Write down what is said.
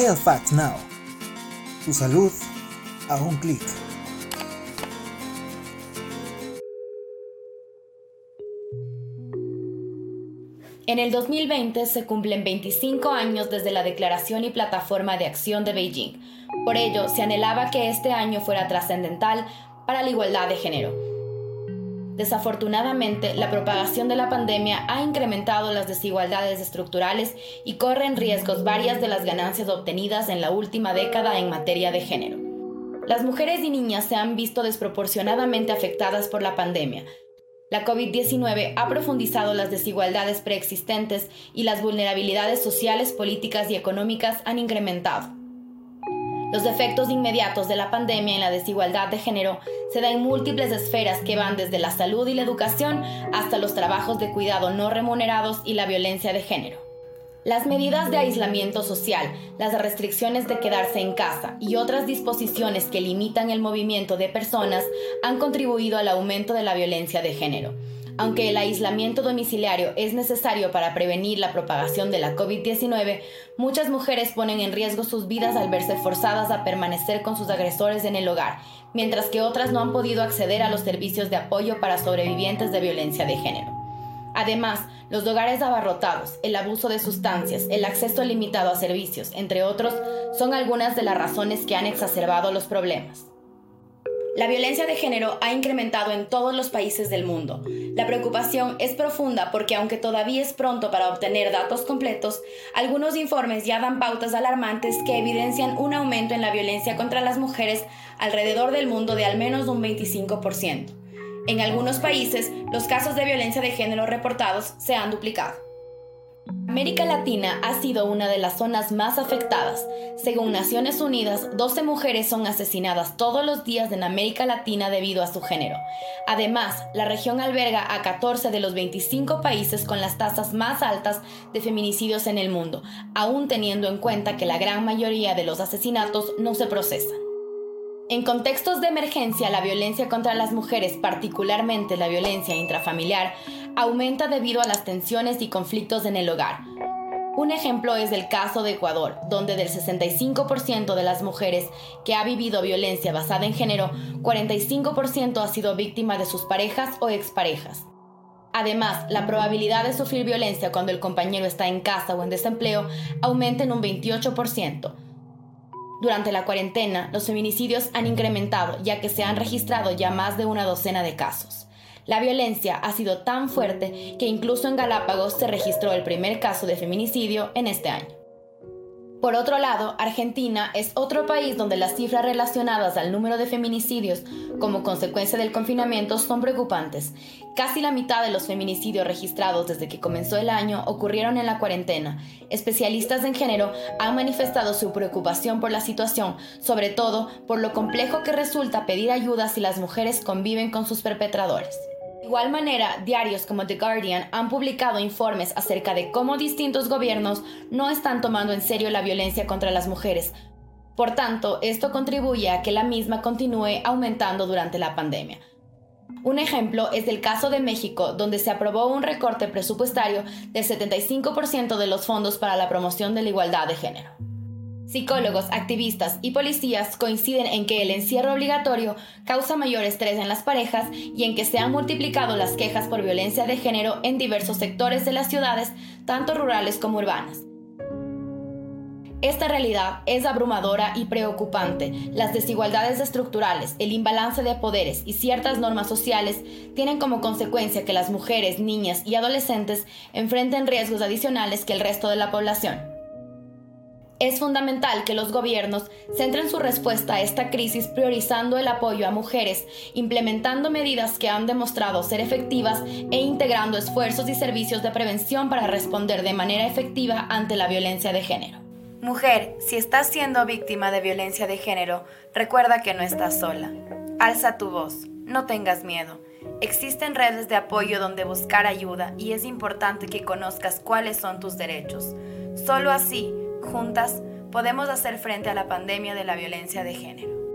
Health Facts Now. Tu salud a un clic. En el 2020 se cumplen 25 años desde la Declaración y Plataforma de Acción de Beijing. Por ello, se anhelaba que este año fuera trascendental para la igualdad de género. Desafortunadamente, la propagación de la pandemia ha incrementado las desigualdades estructurales y corren riesgos varias de las ganancias obtenidas en la última década en materia de género. Las mujeres y niñas se han visto desproporcionadamente afectadas por la pandemia, la COVID-19 ha profundizado las desigualdades preexistentes y las vulnerabilidades sociales, políticas y económicas han incrementado. Los efectos inmediatos de la pandemia en la desigualdad de género se dan en múltiples esferas que van desde la salud y la educación hasta los trabajos de cuidado no remunerados y la violencia de género. Las medidas de aislamiento social, las restricciones de quedarse en casa y otras disposiciones que limitan el movimiento de personas han contribuido al aumento de la violencia de género. Aunque el aislamiento domiciliario es necesario para prevenir la propagación de la COVID-19, muchas mujeres ponen en riesgo sus vidas al verse forzadas a permanecer con sus agresores en el hogar, mientras que otras no han podido acceder a los servicios de apoyo para sobrevivientes de violencia de género. Además, los hogares abarrotados, el abuso de sustancias, el acceso limitado a servicios, entre otros, son algunas de las razones que han exacerbado los problemas. La violencia de género ha incrementado en todos los países del mundo. La preocupación es profunda porque aunque todavía es pronto para obtener datos completos, algunos informes ya dan pautas alarmantes que evidencian un aumento en la violencia contra las mujeres alrededor del mundo de al menos un 25%. En algunos países, los casos de violencia de género reportados se han duplicado. América Latina ha sido una de las zonas más afectadas. Según Naciones Unidas, 12 mujeres son asesinadas todos los días en América Latina debido a su género. Además, la región alberga a 14 de los 25 países con las tasas más altas de feminicidios en el mundo, aún teniendo en cuenta que la gran mayoría de los asesinatos no se procesan. En contextos de emergencia, la violencia contra las mujeres, particularmente la violencia intrafamiliar, aumenta debido a las tensiones y conflictos en el hogar. Un ejemplo es el caso de Ecuador, donde del 65% de las mujeres que ha vivido violencia basada en género, 45% ha sido víctima de sus parejas o exparejas. Además, la probabilidad de sufrir violencia cuando el compañero está en casa o en desempleo aumenta en un 28%. Durante la cuarentena, los feminicidios han incrementado, ya que se han registrado ya más de una docena de casos. La violencia ha sido tan fuerte que incluso en Galápagos se registró el primer caso de feminicidio en este año. Por otro lado, Argentina es otro país donde las cifras relacionadas al número de feminicidios como consecuencia del confinamiento son preocupantes. Casi la mitad de los feminicidios registrados desde que comenzó el año ocurrieron en la cuarentena. Especialistas en género han manifestado su preocupación por la situación, sobre todo por lo complejo que resulta pedir ayuda si las mujeres conviven con sus perpetradores. Igual manera, diarios como The Guardian han publicado informes acerca de cómo distintos gobiernos no están tomando en serio la violencia contra las mujeres. Por tanto, esto contribuye a que la misma continúe aumentando durante la pandemia. Un ejemplo es el caso de México, donde se aprobó un recorte presupuestario del 75% de los fondos para la promoción de la igualdad de género. Psicólogos, activistas y policías coinciden en que el encierro obligatorio causa mayor estrés en las parejas y en que se han multiplicado las quejas por violencia de género en diversos sectores de las ciudades, tanto rurales como urbanas. Esta realidad es abrumadora y preocupante. Las desigualdades estructurales, el imbalance de poderes y ciertas normas sociales tienen como consecuencia que las mujeres, niñas y adolescentes enfrenten riesgos adicionales que el resto de la población. Es fundamental que los gobiernos centren su respuesta a esta crisis priorizando el apoyo a mujeres, implementando medidas que han demostrado ser efectivas e integrando esfuerzos y servicios de prevención para responder de manera efectiva ante la violencia de género. Mujer, si estás siendo víctima de violencia de género, recuerda que no estás sola. Alza tu voz, no tengas miedo. Existen redes de apoyo donde buscar ayuda y es importante que conozcas cuáles son tus derechos. Solo así Juntas podemos hacer frente a la pandemia de la violencia de género.